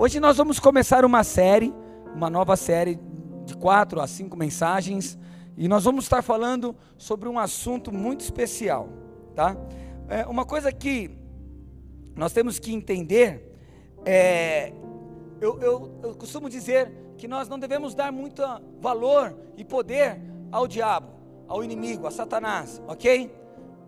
Hoje nós vamos começar uma série, uma nova série de quatro a cinco mensagens, e nós vamos estar falando sobre um assunto muito especial, tá? É, uma coisa que nós temos que entender é, eu, eu, eu costumo dizer que nós não devemos dar muito valor e poder ao diabo, ao inimigo, a Satanás, ok?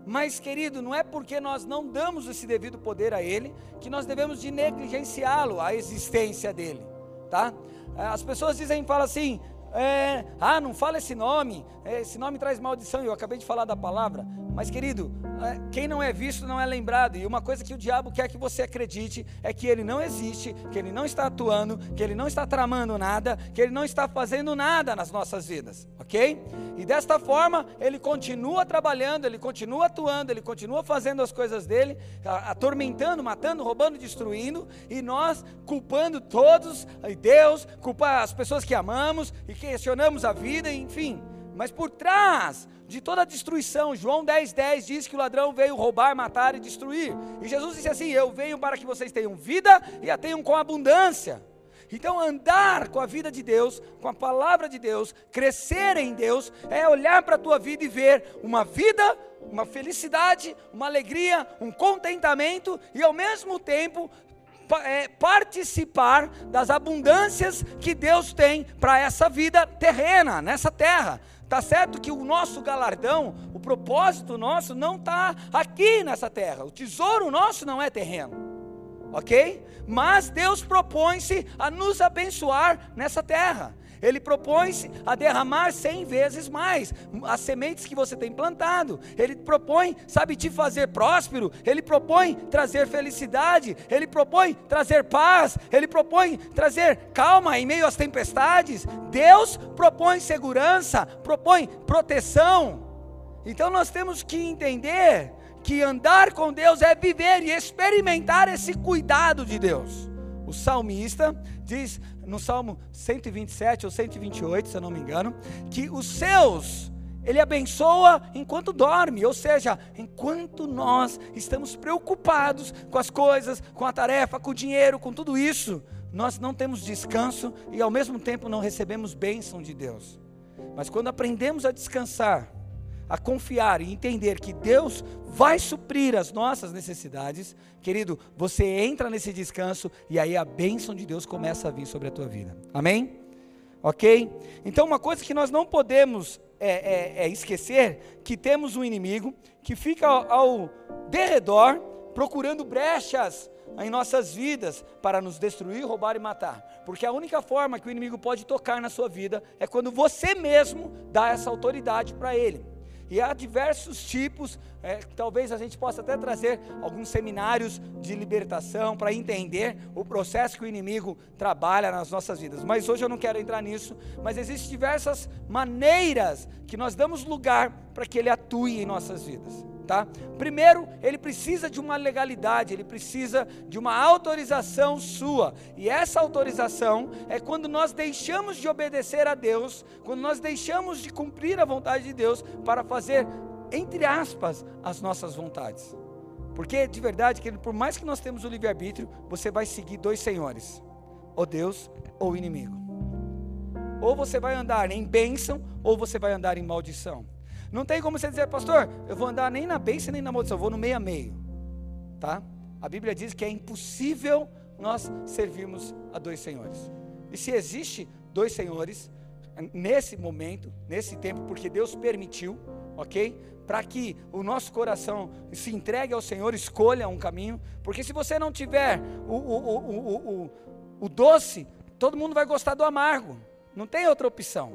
Mas, querido, não é porque nós não damos esse devido poder a ele que nós devemos de negligenciá-lo, a existência dele, tá? As pessoas dizem, falam assim, é, ah, não fala esse nome, é, esse nome traz maldição. Eu acabei de falar da palavra, mas querido, é, quem não é visto não é lembrado. E uma coisa que o diabo quer que você acredite é que ele não existe, que ele não está atuando, que ele não está tramando nada, que ele não está fazendo nada nas nossas vidas, ok? E desta forma ele continua trabalhando, ele continua atuando, ele continua fazendo as coisas dele, atormentando, matando, roubando, destruindo, e nós culpando todos, e Deus, culpar as pessoas que amamos e questionamos a vida, enfim. Mas por trás de toda a destruição, João 10,10 10 diz que o ladrão veio roubar, matar e destruir. E Jesus disse assim: Eu venho para que vocês tenham vida e a tenham com abundância. Então, andar com a vida de Deus, com a palavra de Deus, crescer em Deus, é olhar para a tua vida e ver uma vida, uma felicidade, uma alegria, um contentamento e ao mesmo tempo é, participar das abundâncias que Deus tem para essa vida terrena, nessa terra. Tá certo que o nosso galardão, o propósito nosso não está aqui nessa terra. O tesouro nosso não é terreno. Ok? Mas Deus propõe-se a nos abençoar nessa terra. Ele propõe-se a derramar cem vezes mais as sementes que você tem plantado. Ele propõe, sabe, te fazer próspero. Ele propõe trazer felicidade. Ele propõe trazer paz. Ele propõe trazer calma em meio às tempestades. Deus propõe segurança, propõe proteção. Então nós temos que entender que andar com Deus é viver e experimentar esse cuidado de Deus. O salmista diz no Salmo 127 ou 128, se eu não me engano, que os seus ele abençoa enquanto dorme, ou seja, enquanto nós estamos preocupados com as coisas, com a tarefa, com o dinheiro, com tudo isso, nós não temos descanso e ao mesmo tempo não recebemos bênção de Deus. Mas quando aprendemos a descansar, a confiar e entender que Deus vai suprir as nossas necessidades, querido, você entra nesse descanso e aí a bênção de Deus começa a vir sobre a tua vida. Amém? Ok? Então, uma coisa que nós não podemos é, é, é esquecer que temos um inimigo que fica ao, ao derredor procurando brechas em nossas vidas para nos destruir, roubar e matar. Porque a única forma que o inimigo pode tocar na sua vida é quando você mesmo dá essa autoridade para ele. E há diversos tipos, é, talvez a gente possa até trazer alguns seminários de libertação para entender o processo que o inimigo trabalha nas nossas vidas. Mas hoje eu não quero entrar nisso, mas existem diversas maneiras que nós damos lugar para que ele atue em nossas vidas tá? Primeiro, ele precisa de uma legalidade, ele precisa de uma autorização sua. E essa autorização é quando nós deixamos de obedecer a Deus, quando nós deixamos de cumprir a vontade de Deus para fazer, entre aspas, as nossas vontades. Porque de verdade, que por mais que nós temos o livre-arbítrio, você vai seguir dois senhores, ou Deus ou o inimigo. Ou você vai andar em bênção, ou você vai andar em maldição. Não tem como você dizer, pastor, eu vou andar nem na bênção nem na maldição, eu vou no meio a meio. Tá? A Bíblia diz que é impossível nós servirmos a dois senhores. E se existe dois senhores, nesse momento, nesse tempo, porque Deus permitiu, ok? Para que o nosso coração se entregue ao Senhor, escolha um caminho, porque se você não tiver o, o, o, o, o doce, todo mundo vai gostar do amargo, não tem outra opção.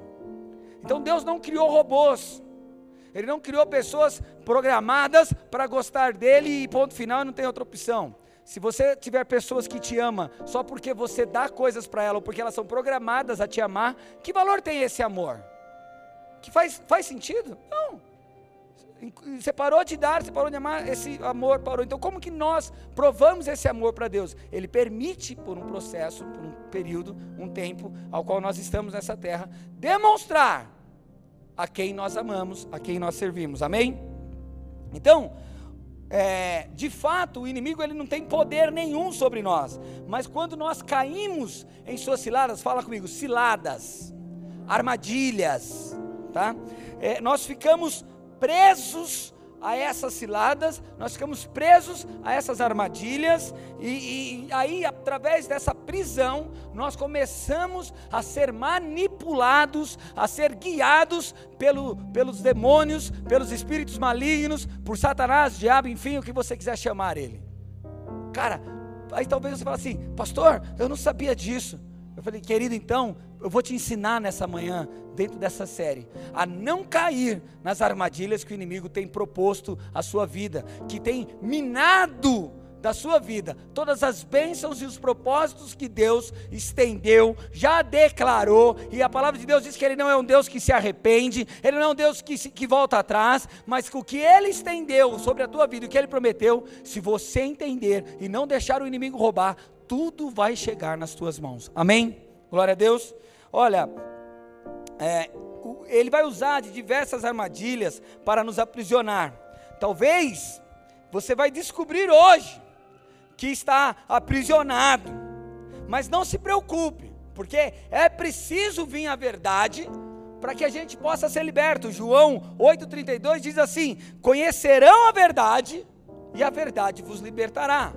Então Deus não criou robôs, ele não criou pessoas programadas para gostar dele e ponto final, não tem outra opção. Se você tiver pessoas que te amam só porque você dá coisas para ela ou porque elas são programadas a te amar, que valor tem esse amor? Que faz, faz sentido? Não. Você parou de dar, você parou de amar, esse amor parou. Então, como que nós provamos esse amor para Deus? Ele permite, por um processo, por um período, um tempo ao qual nós estamos nessa terra, demonstrar a quem nós amamos, a quem nós servimos. Amém? Então, é, de fato, o inimigo ele não tem poder nenhum sobre nós. Mas quando nós caímos em suas ciladas, fala comigo, ciladas, armadilhas, tá? É, nós ficamos presos a essas ciladas, nós ficamos presos a essas armadilhas, e, e, aí, através dessa prisão, nós começamos a ser manipulados, a ser guiados pelo, pelos demônios, pelos espíritos malignos, por Satanás, diabo, enfim, o que você quiser chamar ele. Cara, aí talvez você fale assim, pastor, eu não sabia disso. Eu falei, querido, então, eu vou te ensinar nessa manhã, dentro dessa série, a não cair nas armadilhas que o inimigo tem proposto à sua vida, que tem minado da sua vida todas as bênçãos e os propósitos que Deus estendeu, já declarou, e a palavra de Deus diz que Ele não é um Deus que se arrepende, Ele não é um Deus que, se, que volta atrás, mas que o que Ele estendeu sobre a tua vida, o que Ele prometeu, se você entender e não deixar o inimigo roubar, tudo vai chegar nas tuas mãos. Amém? Glória a Deus. Olha, é, ele vai usar de diversas armadilhas para nos aprisionar. Talvez você vai descobrir hoje que está aprisionado, mas não se preocupe, porque é preciso vir a verdade para que a gente possa ser liberto. João 8,32 diz assim: Conhecerão a verdade, e a verdade vos libertará,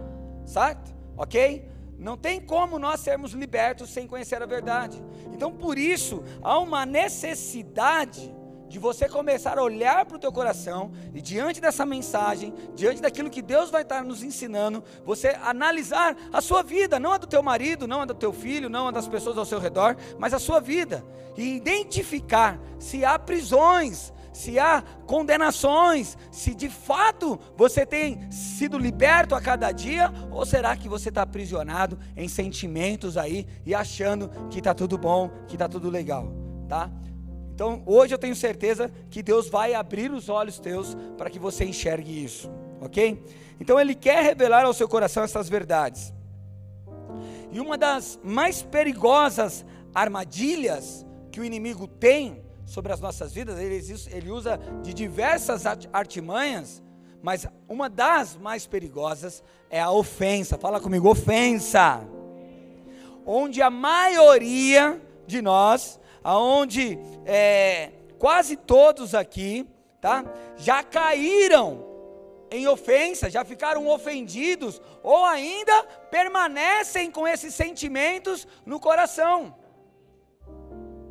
certo? Ok? Não tem como nós sermos libertos sem conhecer a verdade. Então, por isso, há uma necessidade de você começar a olhar para o teu coração e diante dessa mensagem, diante daquilo que Deus vai estar nos ensinando, você analisar a sua vida, não a do teu marido, não a do teu filho, não a das pessoas ao seu redor, mas a sua vida e identificar se há prisões, se há condenações, se de fato você tem sido liberto a cada dia, ou será que você está aprisionado em sentimentos aí e achando que está tudo bom, que está tudo legal, tá? Então hoje eu tenho certeza que Deus vai abrir os olhos teus para que você enxergue isso, ok? Então Ele quer revelar ao seu coração essas verdades. E uma das mais perigosas armadilhas que o inimigo tem sobre as nossas vidas, ele, ele usa de diversas artimanhas, mas uma das mais perigosas é a ofensa. Fala comigo, ofensa. Onde a maioria de nós, aonde é, quase todos aqui, tá, já caíram em ofensa, já ficaram ofendidos, ou ainda permanecem com esses sentimentos no coração.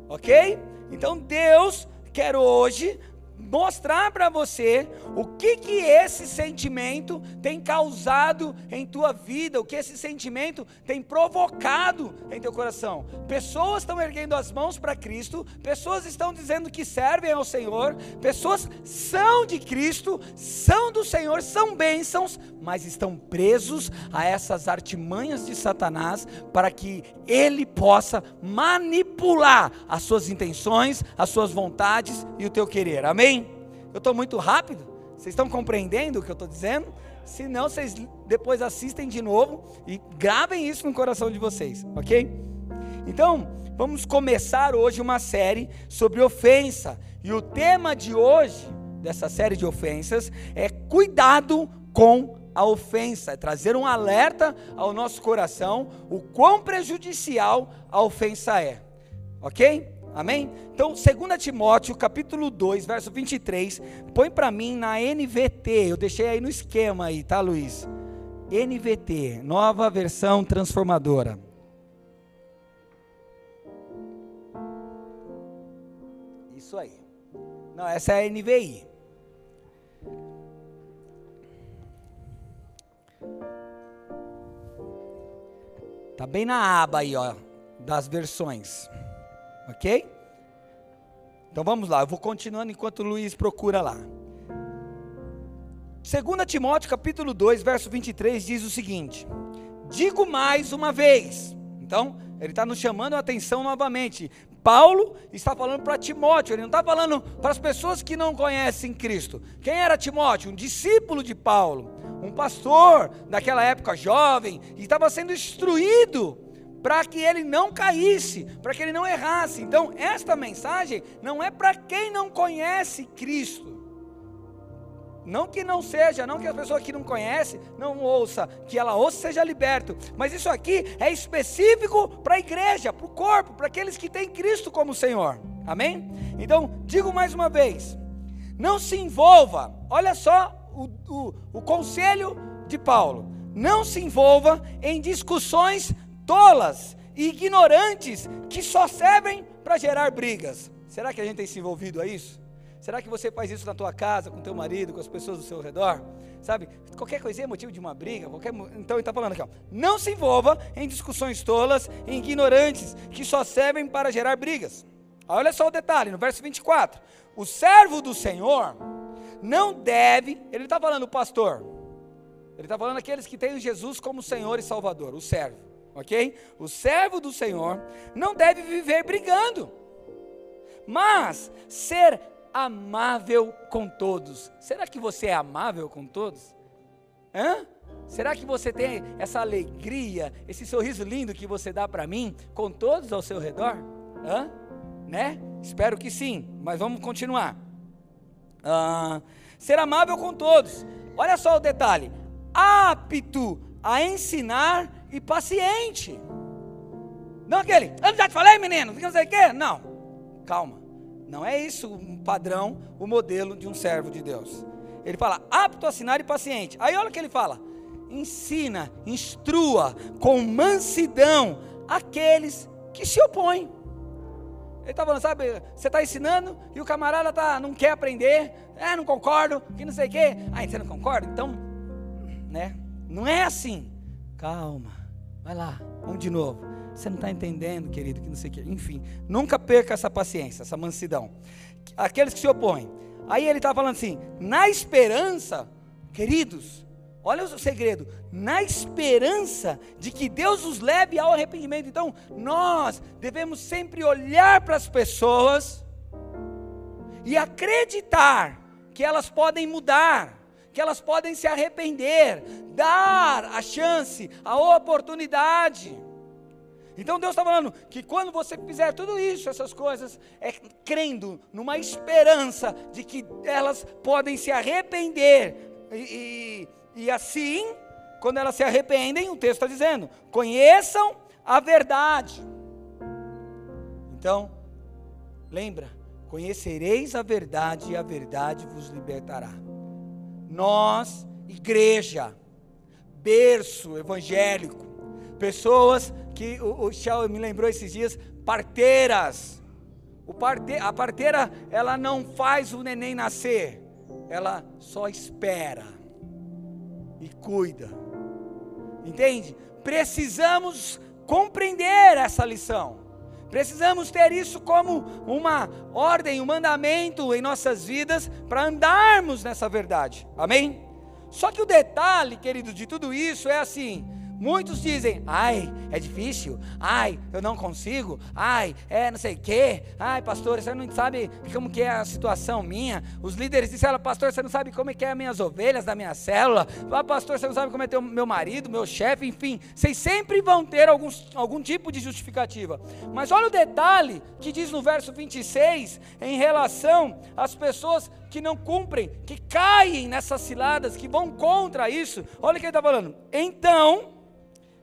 Ok? Então Deus quer hoje mostrar para você o que que esse sentimento tem causado em tua vida, o que esse sentimento tem provocado em teu coração. Pessoas estão erguendo as mãos para Cristo, pessoas estão dizendo que servem ao Senhor, pessoas são de Cristo, são do Senhor, são bênçãos, mas estão presos a essas artimanhas de Satanás para que ele possa manipular as suas intenções, as suas vontades e o teu querer. Amém? Eu estou muito rápido? Vocês estão compreendendo o que eu estou dizendo? Se não, vocês depois assistem de novo e gravem isso no coração de vocês, ok? Então, vamos começar hoje uma série sobre ofensa. E o tema de hoje, dessa série de ofensas, é cuidado com a ofensa, é trazer um alerta ao nosso coração o quão prejudicial a ofensa é. Ok? Amém? Então, 2 Timóteo, capítulo 2, verso 23, põe para mim na NVT. Eu deixei aí no esquema aí, tá, Luiz? NVT, nova versão transformadora. Isso aí. Não, essa é a NVI. Tá bem na aba aí, ó, das versões. Ok? Então vamos lá, eu vou continuando enquanto o Luiz procura lá. 2 Timóteo capítulo 2, verso 23 diz o seguinte: Digo mais uma vez. Então, ele está nos chamando a atenção novamente. Paulo está falando para Timóteo, ele não está falando para as pessoas que não conhecem Cristo. Quem era Timóteo? Um discípulo de Paulo um pastor daquela época jovem, e estava sendo instruído para que ele não caísse, para que ele não errasse. Então, esta mensagem não é para quem não conhece Cristo. Não que não seja, não que a pessoa que não conhece não ouça, que ela ouça e seja liberto. Mas isso aqui é específico para a igreja, para o corpo, para aqueles que têm Cristo como Senhor. Amém? Então, digo mais uma vez: não se envolva, olha só o, o, o conselho de Paulo: não se envolva em discussões tolas e ignorantes que só servem para gerar brigas. Será que a gente tem se envolvido a isso? Será que você faz isso na tua casa, com teu marido, com as pessoas do seu redor? Sabe? Qualquer coisinha é motivo de uma briga. Qualquer... Então ele está falando aqui, ó. Não se envolva em discussões tolas e ignorantes que só servem para gerar brigas. Olha só o detalhe, no verso 24. O servo do Senhor não deve, ele está falando o pastor, ele está falando aqueles que têm Jesus como Senhor e Salvador, o servo, ok? O servo do Senhor não deve viver brigando, mas ser amável com todos. Será que você é amável com todos? Hã? Será que você tem essa alegria, esse sorriso lindo que você dá para mim, com todos ao seu redor? Hã? Né? Espero que sim, mas vamos continuar. Ah, ser amável com todos. Olha só o detalhe: apto a ensinar e paciente. Não aquele, eu já te falei, menino, não sei o quê. Não, calma. Não é isso um padrão, o modelo de um servo de Deus. Ele fala, apto a ensinar e paciente. Aí olha o que ele fala: ensina, instrua com mansidão aqueles que se opõem. Ele está falando, sabe, você está ensinando e o camarada tá, não quer aprender, é, não concordo, que não sei o quê. Ah, você não concorda? Então, né? Não é assim. Calma, vai lá, vamos de novo. Você não está entendendo, querido, que não sei o quê. Enfim, nunca perca essa paciência, essa mansidão. Aqueles que se opõem. Aí ele está falando assim, na esperança, queridos, Olha o segredo, na esperança de que Deus os leve ao arrependimento. Então, nós devemos sempre olhar para as pessoas e acreditar que elas podem mudar, que elas podem se arrepender, dar a chance, a oportunidade. Então Deus está falando que quando você fizer tudo isso, essas coisas, é crendo numa esperança de que elas podem se arrepender e, e e assim, quando elas se arrependem, o texto está dizendo: conheçam a verdade. Então, lembra, conhecereis a verdade e a verdade vos libertará. Nós, igreja, berço evangélico, pessoas que o, o Shell me lembrou esses dias, parteiras. Parte, a parteira, ela não faz o neném nascer, ela só espera e cuida. Entende? Precisamos compreender essa lição. Precisamos ter isso como uma ordem, um mandamento em nossas vidas para andarmos nessa verdade. Amém? Só que o detalhe, querido, de tudo isso é assim: Muitos dizem, ai, é difícil, ai, eu não consigo, ai, é não sei o quê, ai, pastor, você não sabe como que é a situação minha. Os líderes disseram, pastor, você não sabe como é que é as minhas ovelhas da minha célula, ah, pastor, você não sabe como é o meu marido, meu chefe, enfim, vocês sempre vão ter alguns, algum tipo de justificativa. Mas olha o detalhe que diz no verso 26, em relação às pessoas que não cumprem, que caem nessas ciladas, que vão contra isso. Olha o que ele está falando. Então,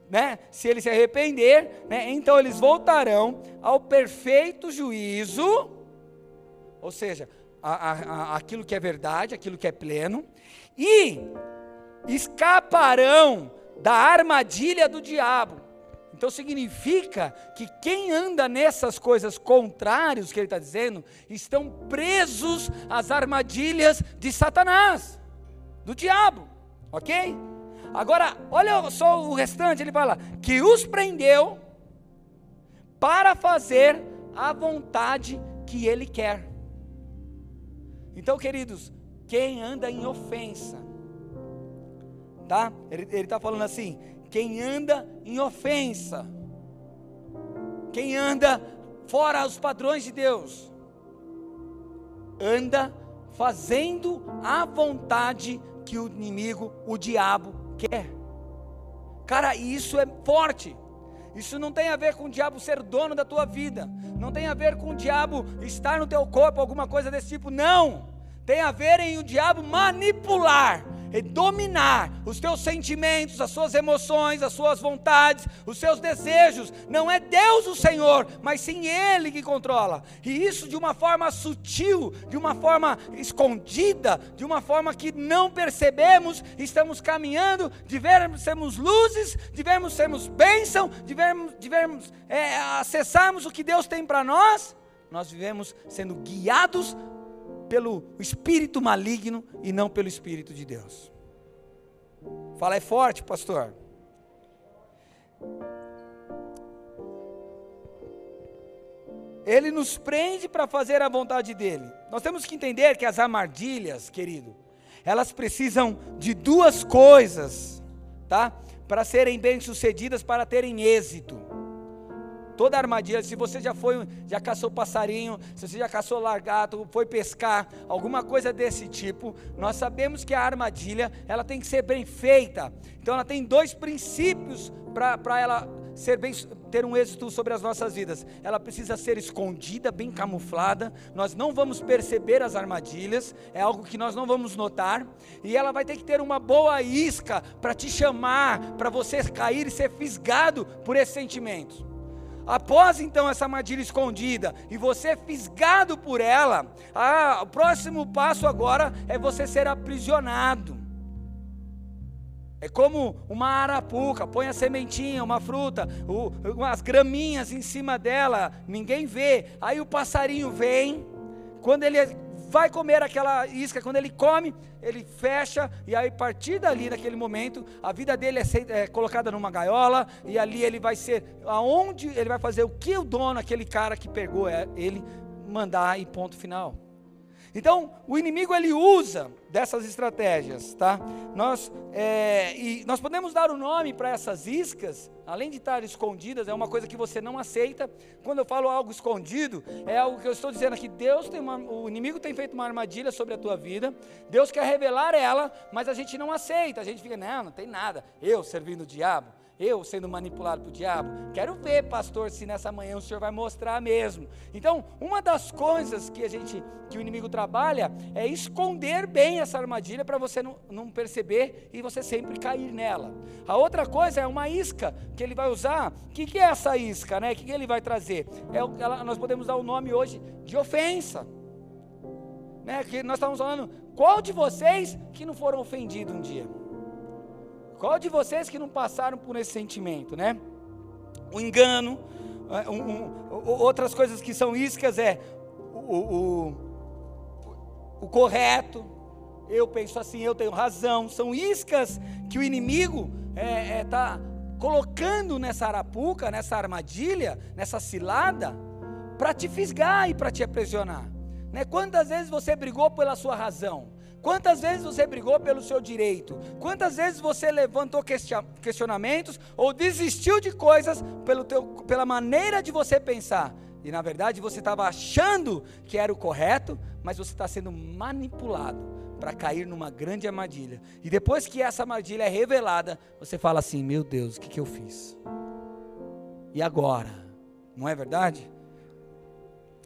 né, se ele se arrepender, né, então eles voltarão ao perfeito juízo, ou seja, a, a, a, aquilo que é verdade, aquilo que é pleno, e escaparão da armadilha do diabo. Então significa que quem anda nessas coisas contrárias que ele está dizendo, estão presos às armadilhas de Satanás, do diabo, ok? Agora, olha só o restante, ele fala: que os prendeu para fazer a vontade que ele quer. Então, queridos, quem anda em ofensa, tá? Ele está falando assim: quem anda em ofensa, quem anda fora os padrões de Deus, anda fazendo a vontade que o inimigo, o diabo, quer. Cara, isso é forte. Isso não tem a ver com o diabo ser dono da tua vida. Não tem a ver com o diabo estar no teu corpo, alguma coisa desse tipo. Não. tem a ver em o diabo manipular dominar os teus sentimentos, as suas emoções, as suas vontades, os seus desejos. Não é Deus o Senhor, mas sim Ele que controla. E isso de uma forma sutil, de uma forma escondida, de uma forma que não percebemos, estamos caminhando, devemos sermos luzes, devemos sermos bênção, devemos, devemos é, acessarmos o que Deus tem para nós. Nós vivemos sendo guiados pelo espírito maligno e não pelo espírito de Deus. Fala é forte, pastor. Ele nos prende para fazer a vontade dele. Nós temos que entender que as armadilhas, querido, elas precisam de duas coisas, tá? Para serem bem-sucedidas, para terem êxito. Toda armadilha, se você já foi, já caçou passarinho, se você já caçou largato, foi pescar, alguma coisa desse tipo, nós sabemos que a armadilha, ela tem que ser bem feita. Então ela tem dois princípios para ela ser bem, ter um êxito sobre as nossas vidas. Ela precisa ser escondida, bem camuflada. Nós não vamos perceber as armadilhas, é algo que nós não vamos notar. E ela vai ter que ter uma boa isca para te chamar, para você cair e ser fisgado por esses sentimentos. Após então essa armadilha escondida e você fisgado por ela, ah, o próximo passo agora é você ser aprisionado. É como uma arapuca, põe a sementinha, uma fruta, o, graminhas em cima dela, ninguém vê. Aí o passarinho vem, quando ele vai comer aquela isca, quando ele come, ele fecha, e aí a partir dali, naquele momento, a vida dele é, é, colocada numa gaiola, e ali ele vai ser, aonde ele vai fazer o que o dono, aquele cara que pegou é, ele, mandar e ponto final. Então, o inimigo ele usa dessas estratégias, tá? Nós, é, e nós podemos dar o um nome para essas iscas, além de estar escondidas, é uma coisa que você não aceita. Quando eu falo algo escondido, é algo que eu estou dizendo aqui. Deus tem uma, o inimigo tem feito uma armadilha sobre a tua vida. Deus quer revelar ela, mas a gente não aceita. A gente fica, não, não tem nada. Eu servindo o diabo eu sendo manipulado por diabo. Quero ver, pastor, se nessa manhã o senhor vai mostrar mesmo. Então, uma das coisas que a gente, que o inimigo trabalha, é esconder bem essa armadilha para você não, não perceber e você sempre cair nela. A outra coisa é uma isca que ele vai usar. O que, que é essa isca, né? O que, que ele vai trazer? É, ela, nós podemos dar o nome hoje de ofensa. Né? Que nós estamos falando, qual de vocês que não foram ofendidos um dia? Qual de vocês que não passaram por esse sentimento, né? O engano, é, um, um, outras coisas que são iscas é o, o, o correto, eu penso assim, eu tenho razão. São iscas que o inimigo está é, é, tá colocando nessa arapuca, nessa armadilha, nessa cilada, para te fisgar e para te aprisionar. Né? Quantas vezes você brigou pela sua razão? Quantas vezes você brigou pelo seu direito? Quantas vezes você levantou questionamentos ou desistiu de coisas pelo teu, pela maneira de você pensar? E na verdade você estava achando que era o correto, mas você está sendo manipulado para cair numa grande armadilha. E depois que essa armadilha é revelada, você fala assim: Meu Deus, o que, que eu fiz? E agora? Não é verdade?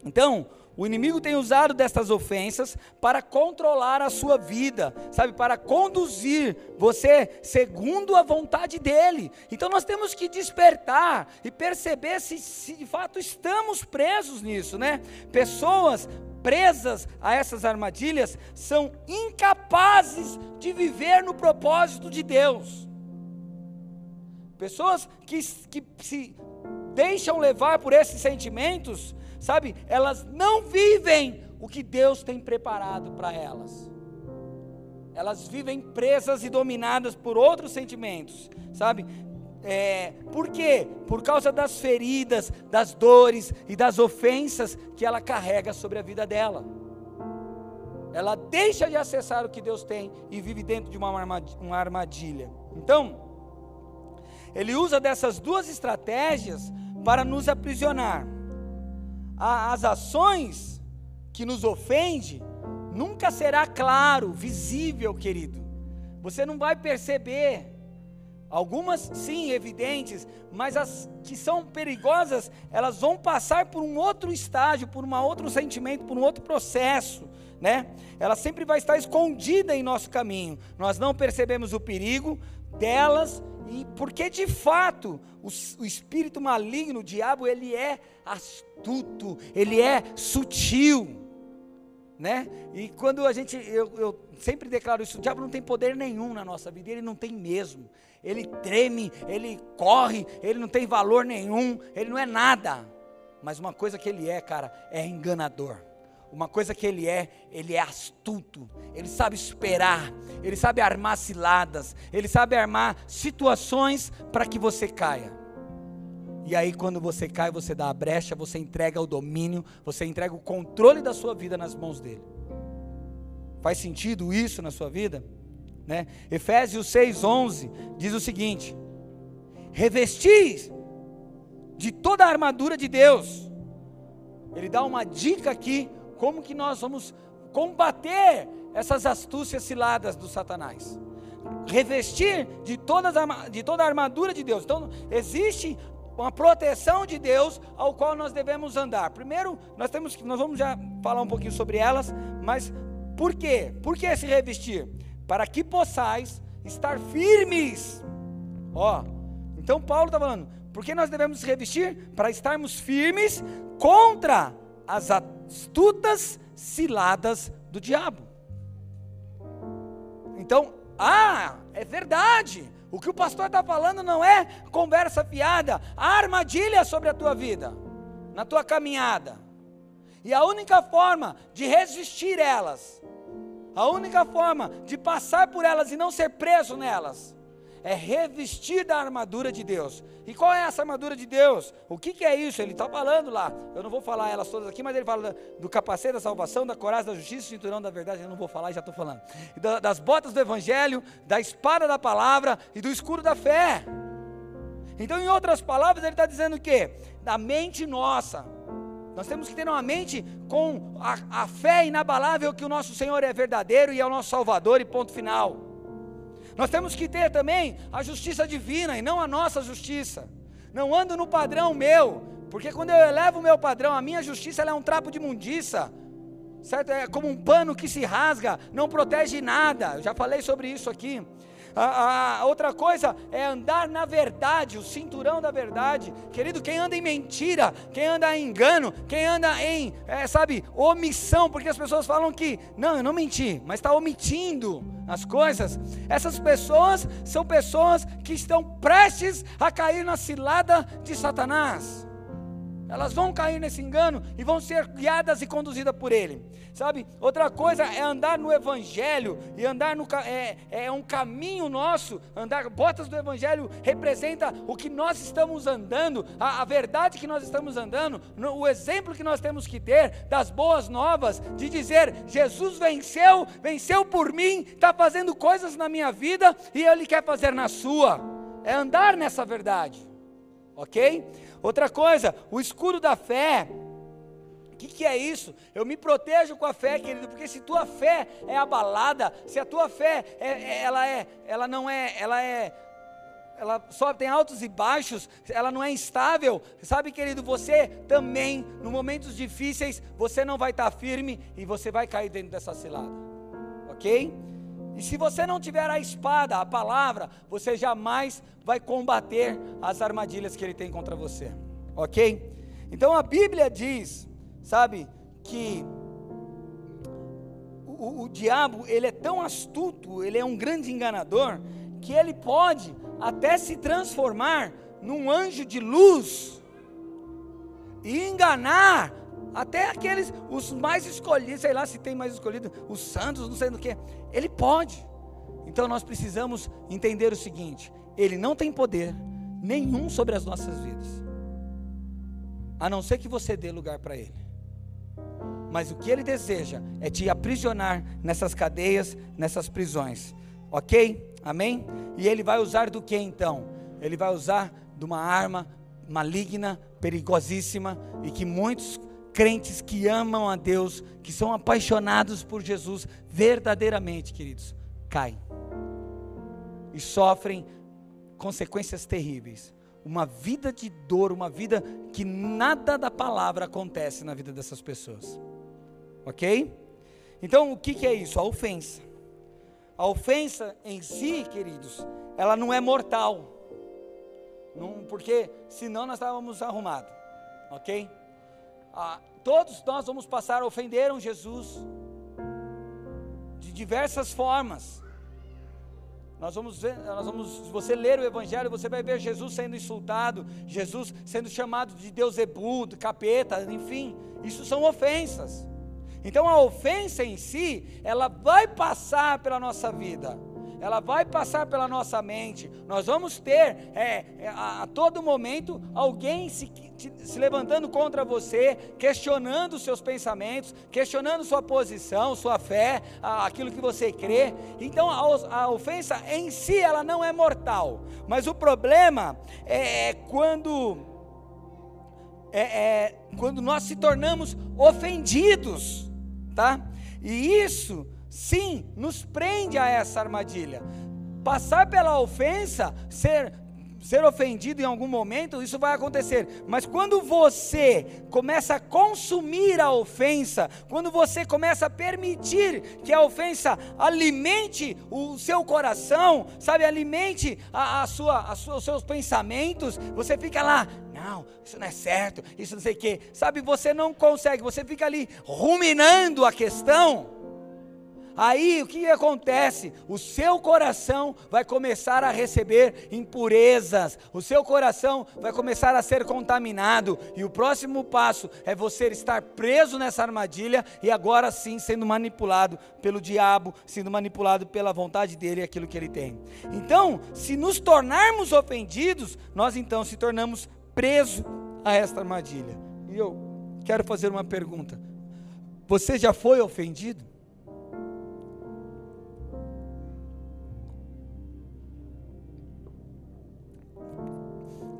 Então, o inimigo tem usado destas ofensas para controlar a sua vida, sabe, para conduzir você segundo a vontade dele. Então nós temos que despertar e perceber se, se de fato estamos presos nisso, né? Pessoas presas a essas armadilhas são incapazes de viver no propósito de Deus. Pessoas que, que se deixam levar por esses sentimentos sabe? Elas não vivem o que Deus tem preparado para elas. Elas vivem presas e dominadas por outros sentimentos, sabe? É, por quê? Por causa das feridas, das dores e das ofensas que ela carrega sobre a vida dela. Ela deixa de acessar o que Deus tem e vive dentro de uma armadilha. Então, ele usa dessas duas estratégias para nos aprisionar as ações que nos ofende, nunca será claro, visível, querido. Você não vai perceber. Algumas sim, evidentes, mas as que são perigosas, elas vão passar por um outro estágio, por um outro sentimento, por um outro processo, né? Ela sempre vai estar escondida em nosso caminho. Nós não percebemos o perigo delas e porque de fato o, o espírito maligno, o diabo, ele é astuto, ele é sutil né? E quando a gente, eu, eu, sempre declaro isso, o diabo não tem poder nenhum na nossa vida, ele não tem mesmo. Ele treme, ele corre, ele não tem valor nenhum, ele não é nada. Mas uma coisa que ele é, cara, é enganador. Uma coisa que ele é, ele é astuto, ele sabe esperar, ele sabe armar ciladas, ele sabe armar situações para que você caia. E aí, quando você cai, você dá a brecha, você entrega o domínio, você entrega o controle da sua vida nas mãos dele. Faz sentido isso na sua vida? Né? Efésios 6,11 diz o seguinte: revestis de toda a armadura de Deus. Ele dá uma dica aqui, como que nós vamos combater essas astúcias ciladas do Satanás. Revestir de, todas, de toda a armadura de Deus. Então, existe uma proteção de Deus ao qual nós devemos andar. Primeiro, nós temos que, nós vamos já falar um pouquinho sobre elas, mas por quê? Por que se revestir? Para que possais estar firmes. Ó, então Paulo está falando, por que nós devemos se revestir? Para estarmos firmes contra as astutas ciladas do diabo. Então, ah, é verdade. O que o pastor está falando não é conversa fiada, há armadilha sobre a tua vida, na tua caminhada. E a única forma de resistir elas, a única forma de passar por elas e não ser preso nelas, é revestir da armadura de Deus. E qual é essa armadura de Deus? O que, que é isso? Ele está falando lá. Eu não vou falar elas todas aqui, mas ele fala do capacete da salvação, da coragem da justiça, do cinturão da verdade. Eu não vou falar, já estou falando. Das botas do evangelho, da espada da palavra e do escudo da fé. Então, em outras palavras, ele está dizendo o quê? Da mente nossa. Nós temos que ter uma mente com a, a fé inabalável que o nosso Senhor é verdadeiro e é o nosso Salvador, e ponto final. Nós temos que ter também a justiça divina e não a nossa justiça. Não ando no padrão meu, porque quando eu elevo o meu padrão, a minha justiça é um trapo de mundiça. Certo? É como um pano que se rasga, não protege nada. Eu já falei sobre isso aqui. A, a, outra coisa é andar na verdade, o cinturão da verdade. Querido, quem anda em mentira, quem anda em engano, quem anda em, é, sabe, omissão, porque as pessoas falam que, não, eu não menti, mas está omitindo as coisas. Essas pessoas são pessoas que estão prestes a cair na cilada de Satanás. Elas vão cair nesse engano e vão ser guiadas e conduzidas por ele. Sabe? Outra coisa é andar no Evangelho e andar no é, é um caminho nosso. Andar botas do Evangelho representa o que nós estamos andando, a, a verdade que nós estamos andando, no, o exemplo que nós temos que ter das boas novas, de dizer Jesus venceu, venceu por mim, está fazendo coisas na minha vida e Ele quer fazer na sua. É andar nessa verdade, ok? Outra coisa, o escudo da fé. O que, que é isso? Eu me protejo com a fé, querido, porque se tua fé é abalada, se a tua fé é, é, ela é, ela não é, ela é, ela só tem altos e baixos, ela não é instável. Sabe, querido, você também, nos momentos difíceis, você não vai estar firme e você vai cair dentro dessa cilada. Ok? E se você não tiver a espada, a palavra, você jamais vai combater as armadilhas que ele tem contra você. Ok? Então a Bíblia diz, sabe, que o, o, diabo ele é tão astuto, ele é um grande enganador, que ele pode até se transformar num anjo de luz e enganar até aqueles, os mais escolhidos, sei lá se tem mais escolhido, os santos, não sei do que. Ele pode. Então nós precisamos entender o seguinte: Ele não tem poder nenhum sobre as nossas vidas, a não ser que você dê lugar para Ele. Mas o que Ele deseja é te aprisionar nessas cadeias, nessas prisões, ok? Amém? E Ele vai usar do que então? Ele vai usar de uma arma maligna, perigosíssima e que muitos crentes que amam a Deus, que são apaixonados por Jesus verdadeiramente, queridos, caem e sofrem consequências terríveis. Uma vida de dor, uma vida que nada da palavra acontece na vida dessas pessoas. Ok? Então, o que, que é isso? A ofensa. A ofensa em si, queridos, ela não é mortal. Não, porque senão nós estávamos arrumados. Ok? Ah, todos nós vamos passar a ofender um Jesus de diversas formas. Nós vamos ver, nós vamos, se você ler o Evangelho, você vai ver Jesus sendo insultado, Jesus sendo chamado de Deus Ebu, de capeta, enfim, isso são ofensas. Então a ofensa em si, ela vai passar pela nossa vida ela vai passar pela nossa mente. Nós vamos ter é, é, a, a, todo momento alguém se, se levantando contra você, questionando os seus pensamentos, questionando sua posição, sua fé, a, aquilo que você crê. Então a, a, ofensa em si ela não é mortal, mas o problema é, é quando é, é, quando nós se tornamos ofendidos, tá? E isso sim, nos prende a essa armadilha. Passar pela ofensa, ser ser ofendido em algum momento, isso vai acontecer. Mas quando você começa a consumir a ofensa, quando você começa a permitir que a ofensa alimente o seu coração, sabe, alimente a, a sua, a sua, os seus pensamentos, você fica lá, não, isso não é certo, isso não sei o quê, sabe, você não consegue, você fica ali ruminando a questão. Aí o que acontece? O seu coração vai começar a receber impurezas, o seu coração vai começar a ser contaminado, e o próximo passo é você estar preso nessa armadilha e agora sim sendo manipulado pelo diabo, sendo manipulado pela vontade dele e aquilo que ele tem. Então, se nos tornarmos ofendidos, nós então se tornamos presos a esta armadilha. E eu quero fazer uma pergunta: você já foi ofendido?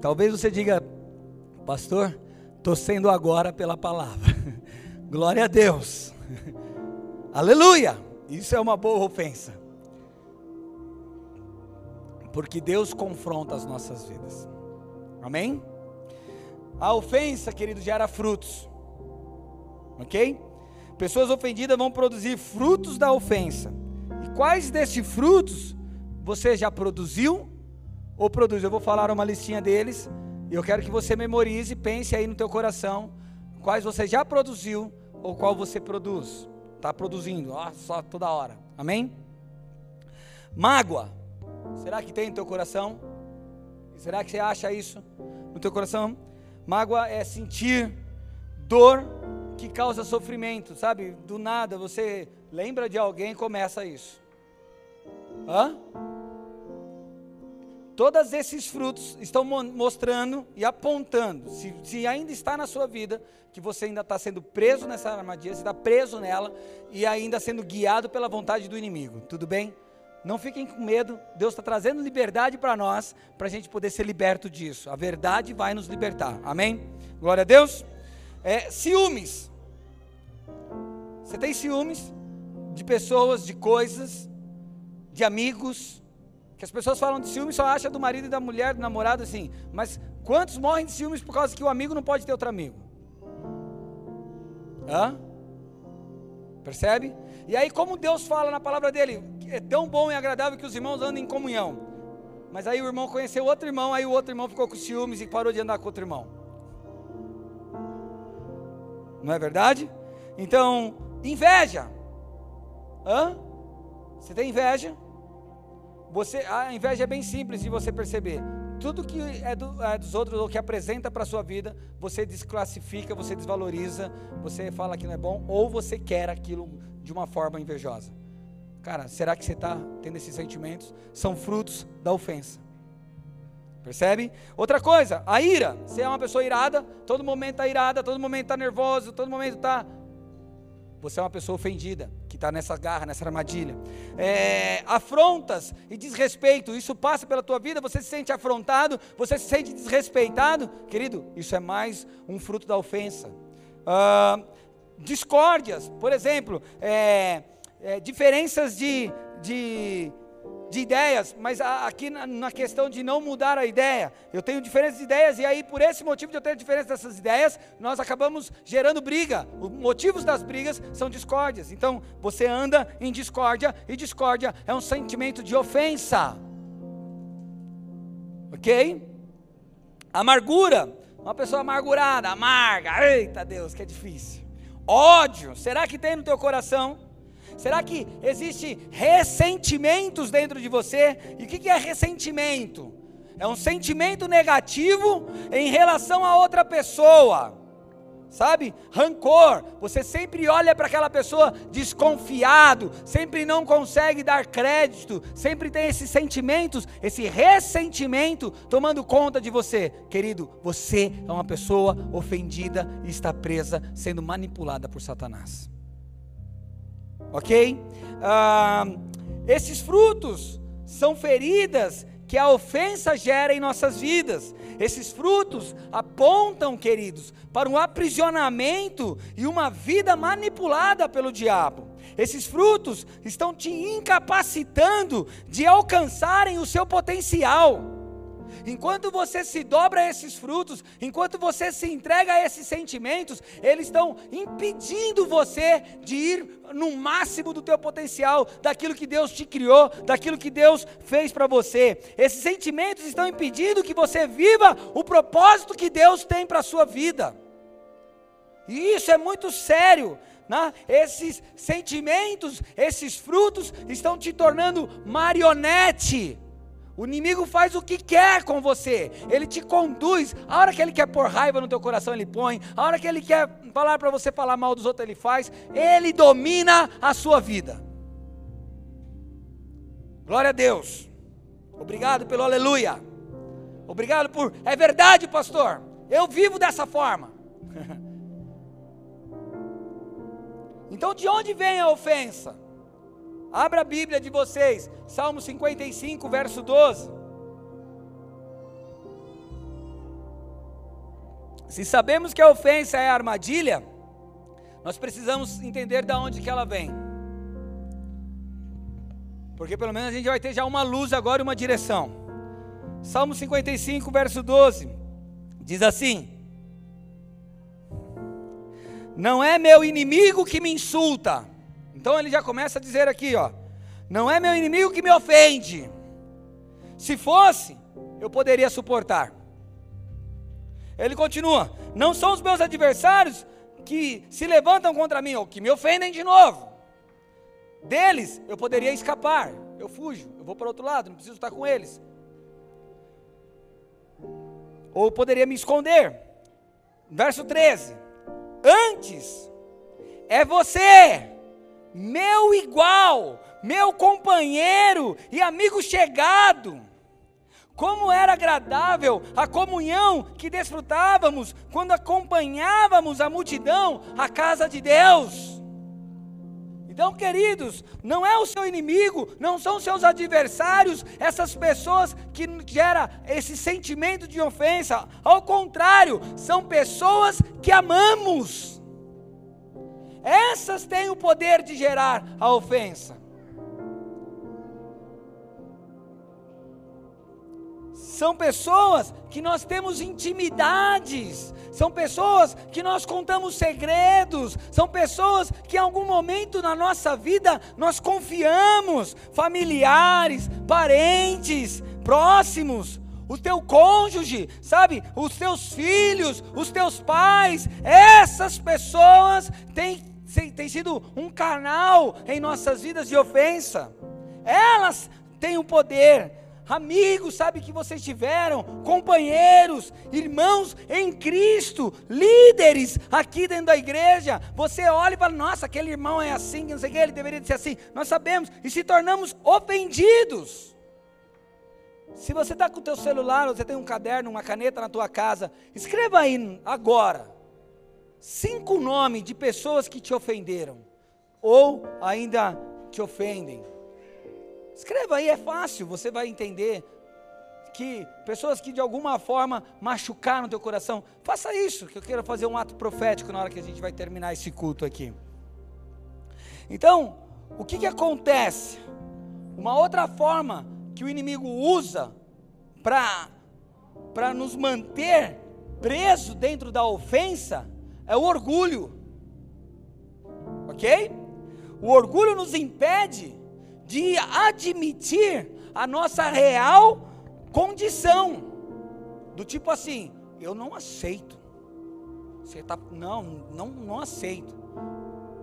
Talvez você diga, pastor, estou sendo agora pela palavra. Glória a Deus. Aleluia! Isso é uma boa ofensa. Porque Deus confronta as nossas vidas. Amém? A ofensa, querido, gera frutos. Ok? Pessoas ofendidas vão produzir frutos da ofensa. E quais destes frutos você já produziu ou produz. Eu vou falar uma listinha deles e eu quero que você memorize, pense aí no teu coração quais você já produziu ou qual você produz. Está produzindo, ó, só toda hora. Amém? Mágoa. Será que tem no teu coração? Será que você acha isso no teu coração? Mágoa é sentir dor que causa sofrimento, sabe? Do nada você lembra de alguém e começa isso. Hã? Todos esses frutos estão mostrando e apontando, se, se, ainda está na sua vida, que você ainda está sendo preso nessa armadilha, você está preso nela e ainda sendo guiado pela vontade do inimigo. Tudo bem? Não fiquem com medo, Deus está trazendo liberdade para nós, para a gente poder ser liberto disso. A verdade vai nos libertar. Amém? Glória a Deus. É, ciúmes. Você tem ciúmes de pessoas, de coisas, de amigos, que as pessoas falam de ciúme só acha do marido e da mulher, do namorado assim. Mas quantos morrem de ciúmes por causa que o amigo não pode ter outro amigo? Hã? Percebe? E aí, como Deus fala na palavra dele, é tão bom e agradável que os irmãos andem em comunhão. Mas aí o irmão conheceu outro irmão, aí o outro irmão ficou com ciúmes e parou de andar com outro irmão. Não é verdade? Então, inveja. Hã? Você tem inveja? Você, a inveja é bem simples de você perceber. Tudo que é, do, é dos outros ou que apresenta para a sua vida, você desclassifica, você desvaloriza, você fala que não é bom, ou você quer aquilo de uma forma invejosa. Cara, será que você está tendo esses sentimentos? São frutos da ofensa. Percebe? Outra coisa, a ira. Você é uma pessoa irada, todo momento está irada, todo momento está nervoso, todo momento está você é uma pessoa ofendida, que está nessa garra, nessa armadilha. É, afrontas e desrespeito, isso passa pela tua vida, você se sente afrontado, você se sente desrespeitado. Querido, isso é mais um fruto da ofensa. Ah, discórdias, por exemplo, é, é, diferenças de, de de ideias, mas aqui na, questão de não mudar a ideia. Eu tenho diferentes ideias e aí por esse motivo de eu ter diferença dessas ideias, nós acabamos gerando briga. Os motivos das brigas são discórdias. Então, você anda em discórdia e discórdia é um sentimento de ofensa. OK? Amargura, uma pessoa amargurada, amarga. Eita Deus, que é difícil. Ódio, será que tem no teu coração? Será que existe ressentimentos dentro de você? E o que é ressentimento? É um sentimento negativo em relação a outra pessoa. Sabe? Rancor. Você sempre olha para aquela pessoa desconfiado, sempre não consegue dar crédito, sempre tem esses sentimentos, esse ressentimento tomando conta de você. Querido, você é uma pessoa ofendida e está presa, sendo manipulada por Satanás ok? Ah, esses frutos são feridas que a ofensa gera em nossas vidas. Esses frutos apontam, queridos, para um aprisionamento e uma vida manipulada pelo diabo. Esses frutos estão te incapacitando de alcançarem o seu potencial. Enquanto você se dobra a esses frutos, enquanto você se entrega a esses sentimentos, eles estão impedindo você de ir no máximo do teu potencial, daquilo que Deus te criou, daquilo que Deus fez para você. Esses sentimentos estão impedindo que você viva o propósito que Deus tem para a sua vida. E isso é muito sério. Né? Esses sentimentos, esses frutos estão te tornando marionete o inimigo faz o que quer com você. Ele te conduz. A hora que ele quer pôr raiva no teu coração, ele põe. A hora que ele quer falar para você falar mal dos outros, ele faz. Ele domina a sua vida. Glória a Deus. Obrigado pelo aleluia. Obrigado por. É verdade, pastor. Eu vivo dessa forma. então, de onde vem a ofensa? Abra a Bíblia de vocês, Salmo 55, verso 12. Se sabemos que a ofensa é a armadilha, nós precisamos entender de onde que ela vem. Porque pelo menos a gente vai ter já uma luz agora e uma direção. Salmo 55, verso 12, diz assim: Não é meu inimigo que me insulta, então ele já começa a dizer aqui, ó: Não é meu inimigo que me ofende. Se fosse, eu poderia suportar. Ele continua: Não são os meus adversários que se levantam contra mim ou que me ofendem de novo. Deles eu poderia escapar. Eu fujo, eu vou para outro lado, não preciso estar com eles. Ou poderia me esconder. Verso 13: Antes é você meu igual, meu companheiro e amigo chegado. Como era agradável a comunhão que desfrutávamos quando acompanhávamos a multidão à casa de Deus. Então, queridos, não é o seu inimigo, não são seus adversários, essas pessoas que gera esse sentimento de ofensa. Ao contrário, são pessoas que amamos. Essas têm o poder de gerar a ofensa. São pessoas que nós temos intimidades, são pessoas que nós contamos segredos, são pessoas que em algum momento na nossa vida nós confiamos, familiares, parentes, próximos, o teu cônjuge, sabe? Os teus filhos, os teus pais, essas pessoas têm tem sido um canal em nossas vidas de ofensa. Elas têm o poder. Amigos, sabe que vocês tiveram, companheiros, irmãos em Cristo, líderes aqui dentro da igreja. Você olha e fala: Nossa, aquele irmão é assim, não sei o que, ele deveria ser assim. Nós sabemos e se tornamos ofendidos. Se você está com o teu celular, ou você tem um caderno, uma caneta na tua casa, escreva aí agora cinco nomes de pessoas que te ofenderam ou ainda te ofendem. Escreva aí, é fácil, você vai entender que pessoas que de alguma forma machucaram teu coração, faça isso, que eu quero fazer um ato profético na hora que a gente vai terminar esse culto aqui. Então, o que que acontece? Uma outra forma que o inimigo usa para nos manter preso dentro da ofensa é o orgulho. Ok? O orgulho nos impede de admitir a nossa real condição. Do tipo assim, eu não aceito. Você tá, não, não, não aceito.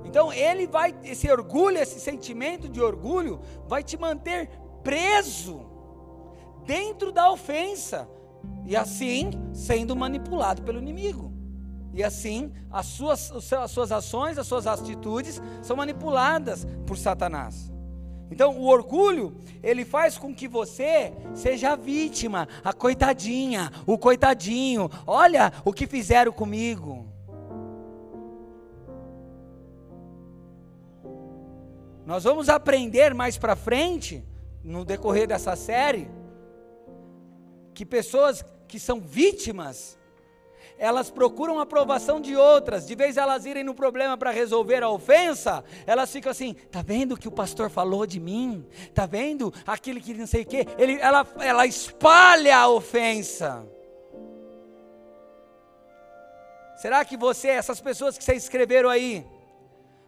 Então ele vai, esse orgulho, esse sentimento de orgulho, vai te manter preso dentro da ofensa e assim sendo manipulado pelo inimigo. E assim as suas, as suas ações, as suas atitudes são manipuladas por Satanás. Então, o orgulho, ele faz com que você seja a vítima, a coitadinha, o coitadinho. Olha o que fizeram comigo. Nós vamos aprender mais para frente, no decorrer dessa série, que pessoas que são vítimas elas procuram a aprovação de outras, de vez elas irem no problema para resolver a ofensa, elas ficam assim: tá vendo o que o pastor falou de mim? Tá vendo aquele que não sei o quê? Ele, ela, ela espalha a ofensa. Será que você, essas pessoas que vocês escreveram aí,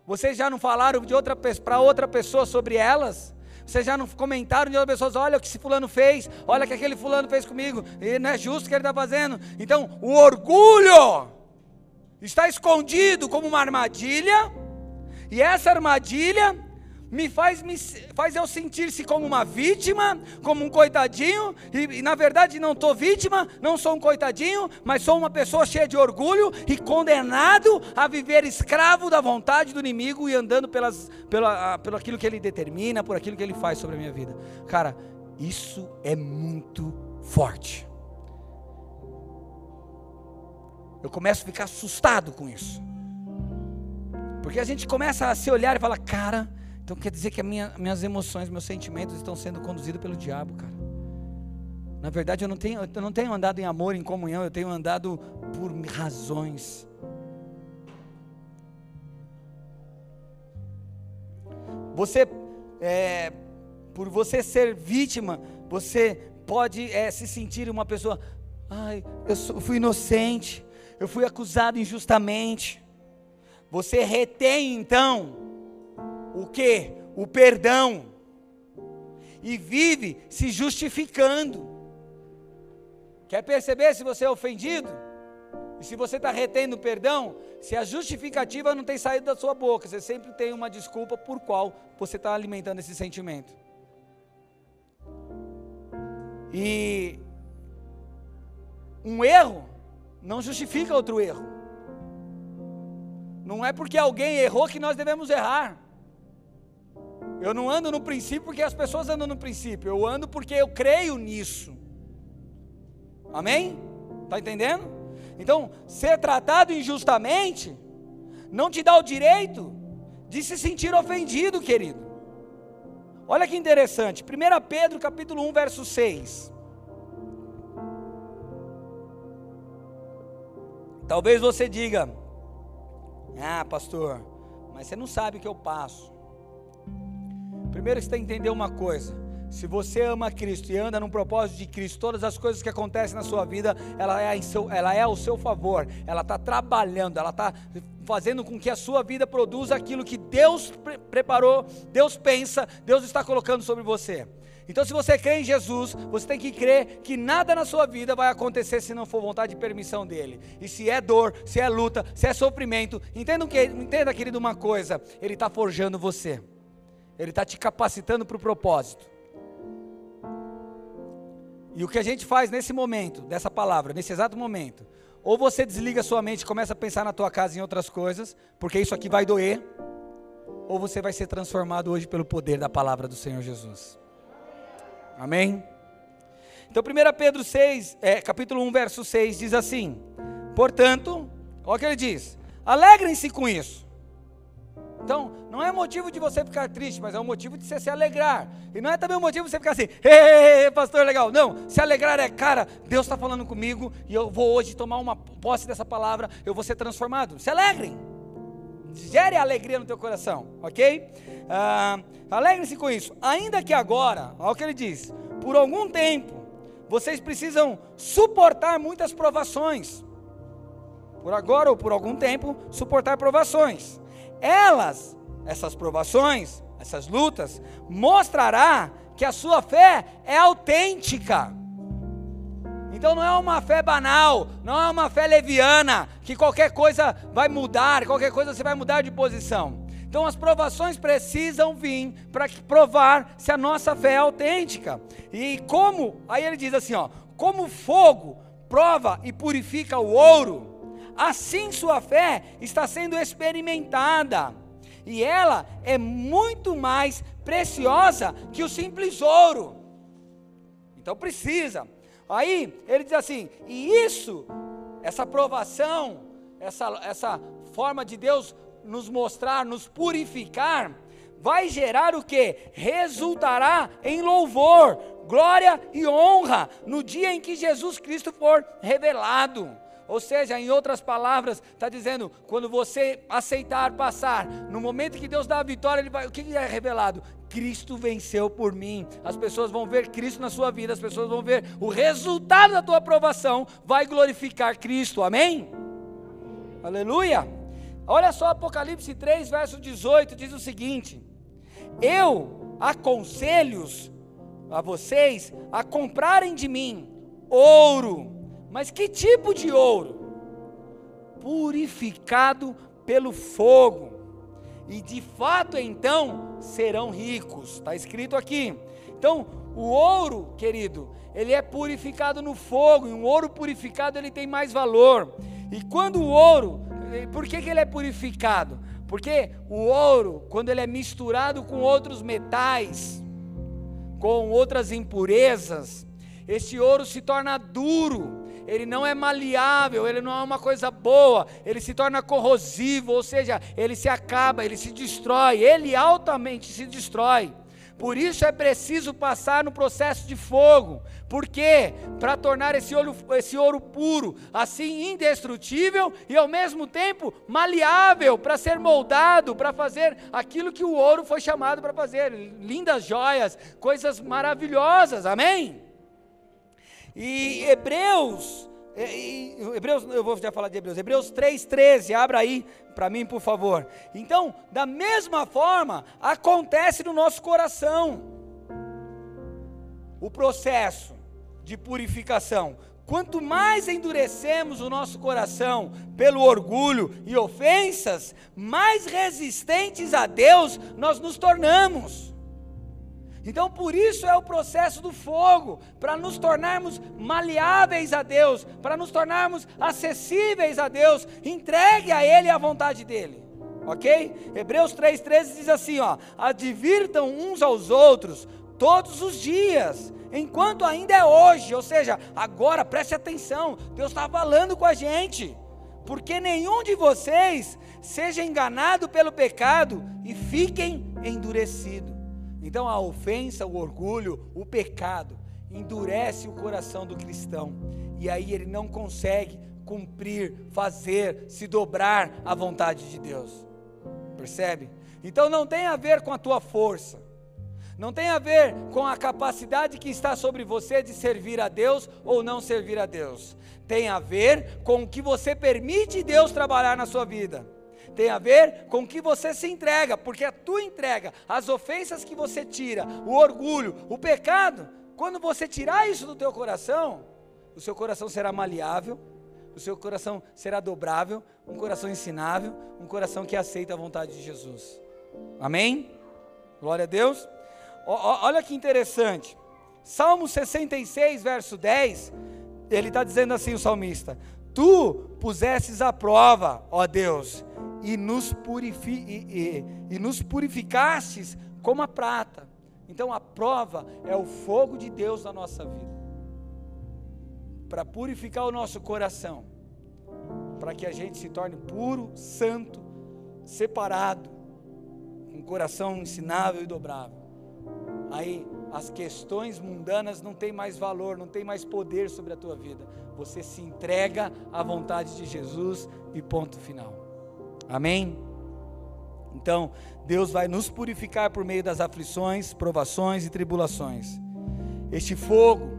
vocês já não falaram de outra para outra pessoa sobre elas? Vocês já não comentaram de outras pessoas, olha o que esse fulano fez, olha o que aquele fulano fez comigo, e não é justo o que ele está fazendo. Então, o orgulho está escondido como uma armadilha, e essa armadilha me faz, me faz eu sentir-se como uma vítima, como um coitadinho, e, e na verdade não estou vítima, não sou um coitadinho, mas sou uma pessoa cheia de orgulho e condenado a viver escravo da vontade do inimigo e andando pelas, pela, pelo aquilo que ele determina, por aquilo que ele faz sobre a minha vida. Cara, isso é muito forte. Eu começo a ficar assustado com isso. Porque a gente começa a se olhar e falar, cara, então quer dizer que minha, minhas emoções, meus sentimentos estão sendo conduzidos pelo diabo, cara. Na verdade, eu não, tenho, eu não tenho andado em amor, em comunhão, eu tenho andado por razões. Você, é, por você ser vítima, você pode é, se sentir uma pessoa, ai, eu, sou, fui inocente, eu fui acusado injustamente. Você retém então o que? O perdão. E vive se justificando. Quer perceber se você é ofendido? E se você está retendo perdão, se a justificativa não tem saído da sua boca, você sempre tem uma desculpa por qual você está alimentando esse sentimento. E um erro não justifica outro erro. Não é porque alguém errou que nós devemos errar. Eu não ando no princípio porque as pessoas andam no princípio, eu ando porque eu creio nisso. Amém? Está entendendo? Então, ser tratado injustamente não te dá o direito de se sentir ofendido, querido. Olha que interessante, 1 Pedro capítulo 1, verso 6. Talvez você diga: Ah, pastor, mas você não sabe o que eu passo. Primeiro você tem que entender uma coisa. Se você ama Cristo e anda num propósito de Cristo, todas as coisas que acontecem na sua vida, ela é, seu, ela é ao seu favor, ela está trabalhando, ela está fazendo com que a sua vida produza aquilo que Deus pre preparou, Deus pensa, Deus está colocando sobre você. Então, se você crê em Jesus, você tem que crer que nada na sua vida vai acontecer se não for vontade e permissão dele. E se é dor, se é luta, se é sofrimento, entenda, que, entenda querido, uma coisa: Ele está forjando você. Ele está te capacitando para o propósito. E o que a gente faz nesse momento, dessa palavra, nesse exato momento, ou você desliga sua mente e começa a pensar na tua casa em outras coisas, porque isso aqui vai doer, ou você vai ser transformado hoje pelo poder da palavra do Senhor Jesus. Amém? Então 1 Pedro 6, é, capítulo 1, verso 6 diz assim: Portanto, olha o que ele diz: alegrem-se com isso então, não é motivo de você ficar triste, mas é um motivo de você se alegrar. E não é também um motivo de você ficar assim, ei, pastor, legal. Não, se alegrar é, cara, Deus está falando comigo e eu vou hoje tomar uma posse dessa palavra, eu vou ser transformado. Se alegrem. gere alegria no teu coração, ok? Ah, Alegre-se com isso. Ainda que agora, olha o que ele diz, por algum tempo, vocês precisam suportar muitas provações. Por agora ou por algum tempo, suportar provações. Elas, essas provações, essas lutas, mostrará que a sua fé é autêntica. Então não é uma fé banal, não é uma fé leviana, que qualquer coisa vai mudar, qualquer coisa você vai mudar de posição. Então as provações precisam vir para provar se a nossa fé é autêntica. E como, aí ele diz assim, ó, como fogo prova e purifica o ouro, assim sua fé está sendo experimentada. E ela é muito mais preciosa que o simples ouro. Então precisa. Aí ele diz assim: e isso, essa provação, essa, essa forma de Deus nos mostrar, nos purificar, vai gerar o que? Resultará em louvor, glória e honra no dia em que Jesus Cristo for revelado. Ou seja, em outras palavras, está dizendo: quando você aceitar passar, no momento que Deus dá a vitória, ele vai, o que é revelado? Cristo venceu por mim. As pessoas vão ver Cristo na sua vida, as pessoas vão ver o resultado da tua aprovação, vai glorificar Cristo. Amém? Aleluia. Olha só Apocalipse 3, verso 18, diz o seguinte: Eu aconselho a vocês a comprarem de mim ouro mas que tipo de ouro? Purificado pelo fogo. E de fato então serão ricos. Está escrito aqui. Então, o ouro, querido, ele é purificado no fogo, e um ouro purificado ele tem mais valor. E quando o ouro, por que, que ele é purificado? Porque o ouro, quando ele é misturado com outros metais, com outras impurezas, esse ouro se torna duro, ele não é maleável, ele não é uma coisa boa, ele se torna corrosivo, ou seja, ele se acaba, ele se destrói, ele altamente se destrói. Por isso é preciso passar no processo de fogo. Por quê? Para tornar esse ouro, esse ouro puro, assim indestrutível e ao mesmo tempo maleável, para ser moldado, para fazer aquilo que o ouro foi chamado para fazer. Lindas joias, coisas maravilhosas. Amém? E Hebreus, e, Hebreus, eu vou já falar de Hebreus, Hebreus 3,13, abra aí para mim, por favor. Então, da mesma forma, acontece no nosso coração o processo de purificação. Quanto mais endurecemos o nosso coração pelo orgulho e ofensas, mais resistentes a Deus nós nos tornamos. Então, por isso é o processo do fogo, para nos tornarmos maleáveis a Deus, para nos tornarmos acessíveis a Deus, entregue a Ele a vontade dEle. Ok? Hebreus 3,13 diz assim: ó, advirtam uns aos outros todos os dias, enquanto ainda é hoje, ou seja, agora preste atenção, Deus está falando com a gente, porque nenhum de vocês seja enganado pelo pecado e fiquem endurecidos. Então a ofensa, o orgulho, o pecado endurece o coração do cristão e aí ele não consegue cumprir, fazer, se dobrar à vontade de Deus. Percebe? Então não tem a ver com a tua força. Não tem a ver com a capacidade que está sobre você de servir a Deus ou não servir a Deus. Tem a ver com o que você permite Deus trabalhar na sua vida tem a ver com que você se entrega, porque a tua entrega, as ofensas que você tira, o orgulho, o pecado, quando você tirar isso do teu coração, o seu coração será maleável, o seu coração será dobrável, um coração ensinável, um coração que aceita a vontade de Jesus. Amém? Glória a Deus. O, olha que interessante. Salmo 66, verso 10, ele está dizendo assim: o salmista: Tu pusesses à prova, ó Deus, e nos, purifi, e, e, e nos purificastes como a prata. Então a prova é o fogo de Deus na nossa vida para purificar o nosso coração, para que a gente se torne puro, santo, separado, com coração ensinável e dobrável. Aí as questões mundanas não têm mais valor, não têm mais poder sobre a tua vida. Você se entrega à vontade de Jesus e ponto final. Amém? Então, Deus vai nos purificar por meio das aflições, provações e tribulações. Este fogo,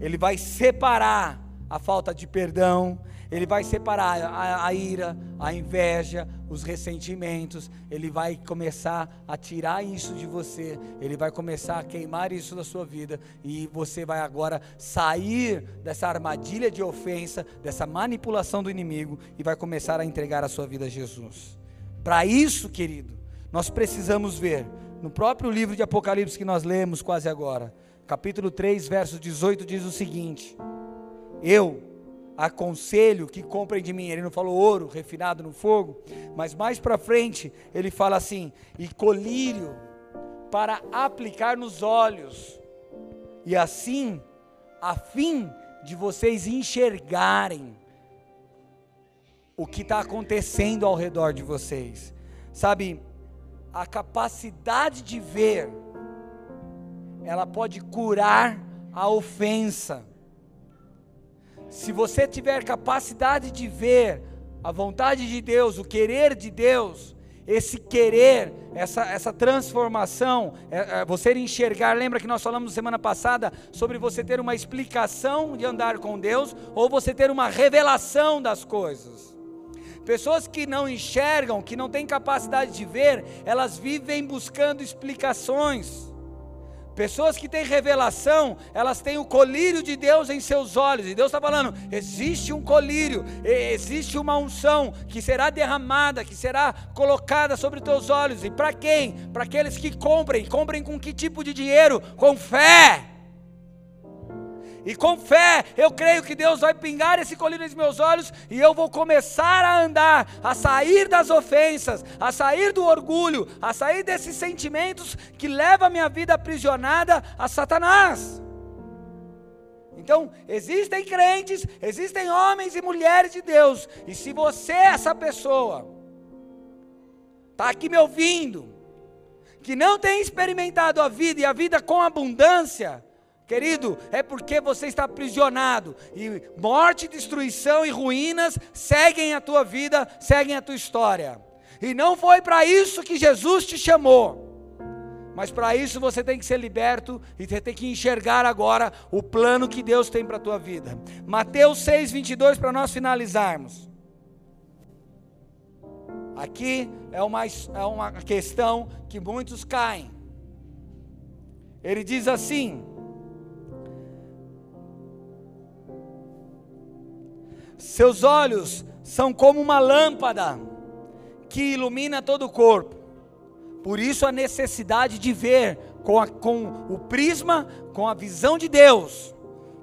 ele vai separar a falta de perdão, ele vai separar a, a, ira, a inveja, os ressentimentos, ele vai começar a tirar isso de você, ele vai começar a queimar isso da sua vida, e você vai agora sair dessa armadilha de ofensa, dessa manipulação do inimigo, e vai começar a entregar a sua vida a Jesus. Para isso, querido, nós precisamos ver, no próprio livro de Apocalipse que nós lemos quase agora, capítulo 3, verso 18, diz o seguinte: Eu aconselho que comprem de mim. Ele não falou ouro refinado no fogo, mas mais para frente ele fala assim: e colírio para aplicar nos olhos, e assim, a fim de vocês enxergarem o que está acontecendo ao redor de vocês, sabe? A capacidade de ver, ela pode curar a ofensa se você tiver capacidade de ver a vontade de Deus, o querer de Deus, esse querer, essa, essa transformação, é, é, você enxergar, lembra que nós falamos semana passada sobre você ter uma explicação de andar com Deus, ou você ter uma revelação das coisas. Pessoas que não enxergam, que não têm capacidade de ver, elas vivem buscando explicações. Pessoas que têm revelação, elas têm o colírio de Deus em seus olhos, e Deus está falando: existe um colírio, existe uma unção que será derramada, que será colocada sobre teus olhos, e para quem? Para aqueles que comprem, comprem com que tipo de dinheiro? Com fé. E com fé, eu creio que Deus vai pingar esse colírio nos meus olhos e eu vou começar a andar, a sair das ofensas, a sair do orgulho, a sair desses sentimentos que levam a minha vida aprisionada a Satanás. Então, existem crentes, existem homens e mulheres de Deus, e se você é essa pessoa, está aqui me ouvindo, que não tem experimentado a vida e a vida com abundância, Querido, é porque você está aprisionado e morte, destruição e ruínas seguem a tua vida, seguem a tua história. E não foi para isso que Jesus te chamou. Mas para isso você tem que ser liberto e você tem que enxergar agora o plano que Deus tem para a tua vida. Mateus 6, 22, para nós finalizarmos. Aqui é uma, é uma questão que muitos caem. Ele diz assim: Seus olhos são como uma lâmpada que ilumina todo o corpo. Por isso a necessidade de ver com, a, com o prisma, com a visão de Deus.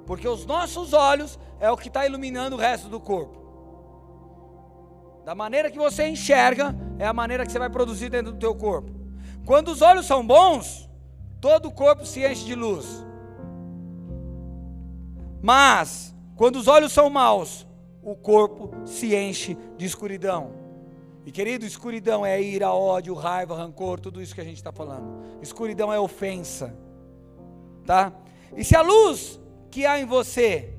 Porque os nossos olhos é o que está iluminando o resto do corpo. Da maneira que você enxerga, é a maneira que você vai produzir dentro do teu corpo. Quando os olhos são bons, todo o corpo se enche de luz. Mas, quando os olhos são maus, o corpo se enche de escuridão. E querido, escuridão é ira, ódio, raiva, rancor, tudo isso que a gente está falando. Escuridão é ofensa, tá? E se a luz que há em você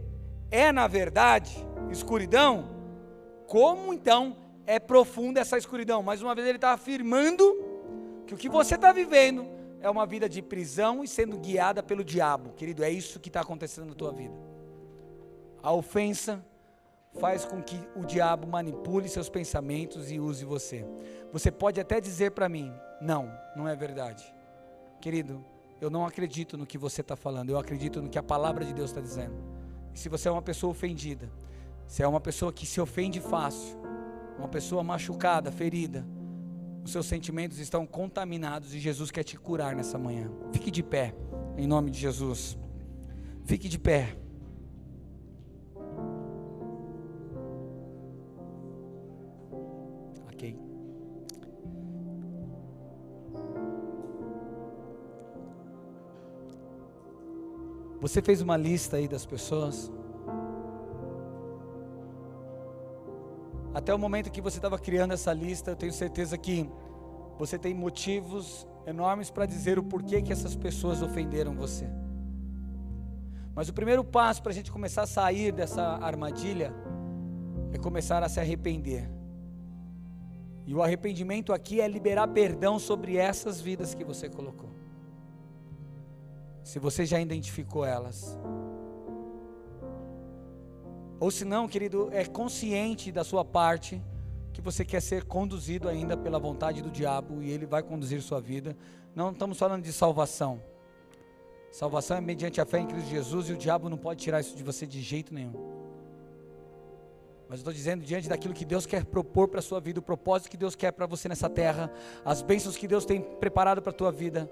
é na verdade escuridão, como então é profunda essa escuridão? Mais uma vez ele está afirmando que o que você está vivendo é uma vida de prisão e sendo guiada pelo diabo, querido. É isso que está acontecendo na tua vida. A ofensa faz com que o diabo manipule seus pensamentos e use você. Você pode até dizer para mim: não, não é verdade. Querido, eu não acredito no que você está falando, eu acredito no que a palavra de Deus está dizendo. E se você é uma pessoa ofendida, se é uma pessoa que se ofende fácil, uma pessoa machucada, ferida, os seus sentimentos estão contaminados e Jesus quer te curar nessa manhã. Fique de pé, em nome de Jesus. Fique de pé. Você fez uma lista aí das pessoas? Até o momento que você estava criando essa lista, eu tenho certeza que você tem motivos enormes para dizer o porquê que essas pessoas ofenderam você. Mas o primeiro passo para a gente começar a sair dessa armadilha é começar a se arrepender E o arrependimento aqui é liberar perdão sobre essas vidas que você colocou. Se você já identificou elas. Ou se não, querido, é consciente da sua parte que você quer ser conduzido ainda pela vontade do diabo e ele vai conduzir sua vida. Não estamos falando de salvação. Salvação é mediante a fé em Cristo Jesus e o diabo não pode tirar isso de você de jeito nenhum. Mas eu estou dizendo diante daquilo que Deus quer propor para a sua vida, o propósito que Deus quer para você nessa terra, as bênçãos que Deus tem preparado para a tua vida.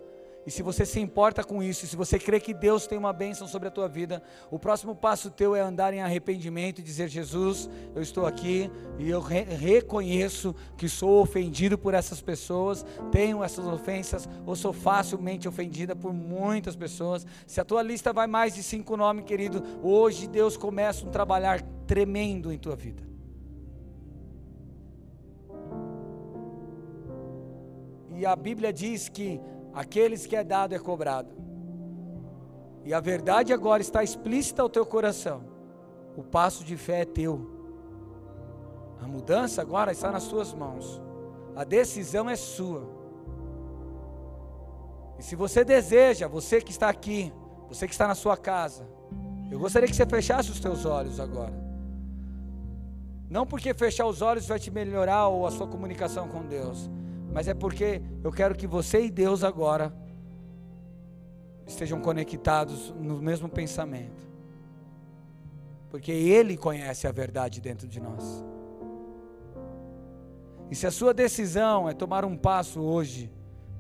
E se você se importa com isso, se você crê que Deus tem uma bênção sobre a tua vida, o próximo passo teu é andar em arrependimento e dizer: Jesus, eu estou aqui e eu re reconheço que sou ofendido por essas pessoas, tenho essas ofensas, ou sou facilmente ofendida por muitas pessoas. Se a tua lista vai mais de cinco nomes, querido, hoje Deus começa um trabalhar tremendo em tua vida. E a Bíblia diz que aqueles que é dado é cobrado. E a verdade agora está explícita ao teu coração. O passo de fé é teu. A mudança agora está nas suas mãos. A decisão é sua. E se você deseja, você que está aqui, você que está na sua casa, eu gostaria que você fechasse os teus olhos agora. Não porque fechar os olhos vai te melhorar ou a sua comunicação com Deus, mas é porque eu quero que você e Deus agora estejam conectados no mesmo pensamento. Porque Ele conhece a verdade dentro de nós. E se a sua decisão é tomar um passo hoje,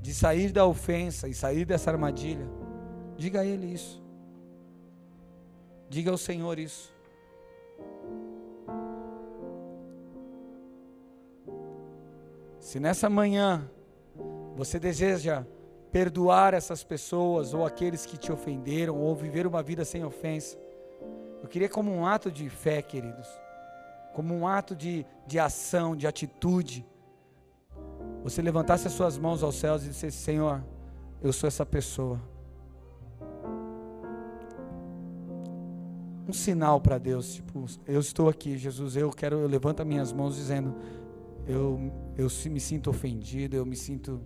de sair da ofensa e sair dessa armadilha, diga a Ele isso. Diga ao Senhor isso. Se nessa manhã você deseja perdoar essas pessoas ou aqueles que te ofenderam ou viver uma vida sem ofensa, eu queria como um ato de fé, queridos, como um ato de, de ação, de atitude, você levantasse as suas mãos aos céus e dissesse: Senhor, eu sou essa pessoa. Um sinal para Deus, tipo, eu estou aqui, Jesus, eu quero, eu levanto as minhas mãos dizendo, eu, eu me sinto ofendido, eu me sinto.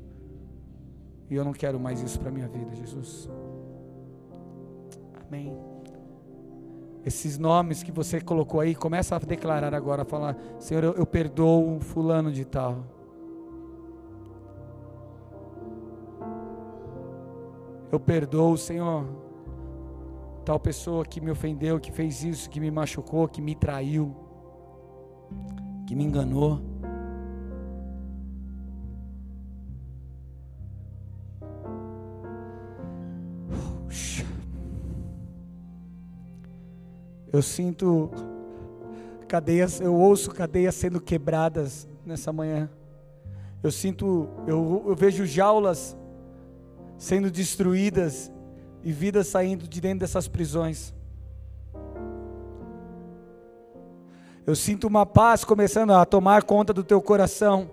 E eu não quero mais isso para a minha vida, Jesus. Amém. Esses nomes que você colocou aí, começa a declarar agora, a falar, Senhor, eu, eu perdoo fulano de tal. Eu perdoo, Senhor, tal pessoa que me ofendeu, que fez isso, que me machucou, que me traiu, que me enganou. Eu sinto cadeias, eu ouço cadeias sendo quebradas nessa manhã. Eu sinto, eu, eu vejo jaulas sendo destruídas e vidas saindo de dentro dessas prisões. Eu sinto uma paz começando a tomar conta do teu coração.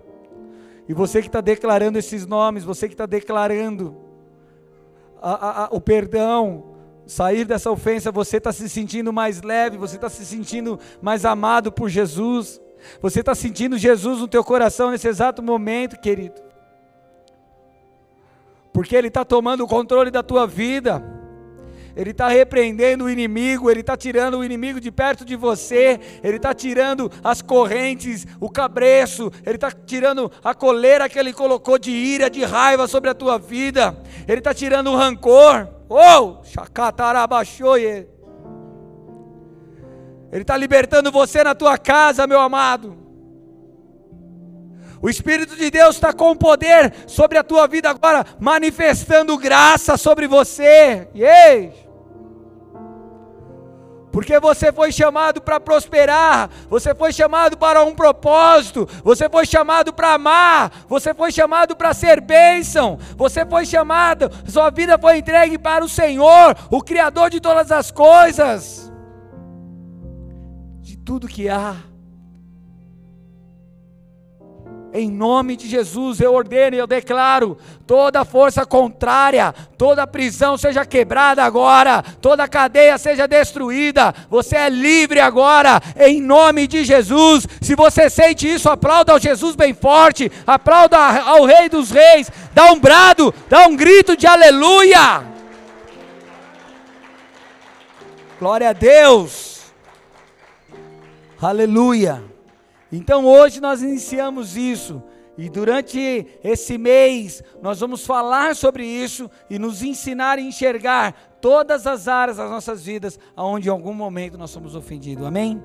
E você que está declarando esses nomes, você que está declarando a, a, a, o perdão, sair dessa ofensa, você está se sentindo mais leve, você está se sentindo mais amado por Jesus. Você está sentindo Jesus no teu coração nesse exato momento, querido. Porque Ele está tomando o controle da tua vida. Ele está repreendendo o inimigo, Ele está tirando o inimigo de perto de você, Ele está tirando as correntes, o cabreço, Ele está tirando a coleira que Ele colocou de ira, de raiva sobre a tua vida, Ele está tirando o rancor. Oh, chacatarabaxoie. Ele está libertando você na tua casa, meu amado. O Espírito de Deus está com poder sobre a tua vida agora, manifestando graça sobre você. Yes. Porque você foi chamado para prosperar, você foi chamado para um propósito, você foi chamado para amar, você foi chamado para ser bênção, você foi chamado, sua vida foi entregue para o Senhor, o Criador de todas as coisas, de tudo que há. Em nome de Jesus, eu ordeno e eu declaro: toda força contrária, toda prisão seja quebrada agora, toda cadeia seja destruída. Você é livre agora, em nome de Jesus. Se você sente isso, aplauda ao Jesus bem forte, aplauda ao Rei dos Reis, dá um brado, dá um grito de aleluia. Glória a Deus, aleluia. Então hoje nós iniciamos isso. E durante esse mês nós vamos falar sobre isso e nos ensinar a enxergar todas as áreas das nossas vidas onde em algum momento nós somos ofendidos. Amém?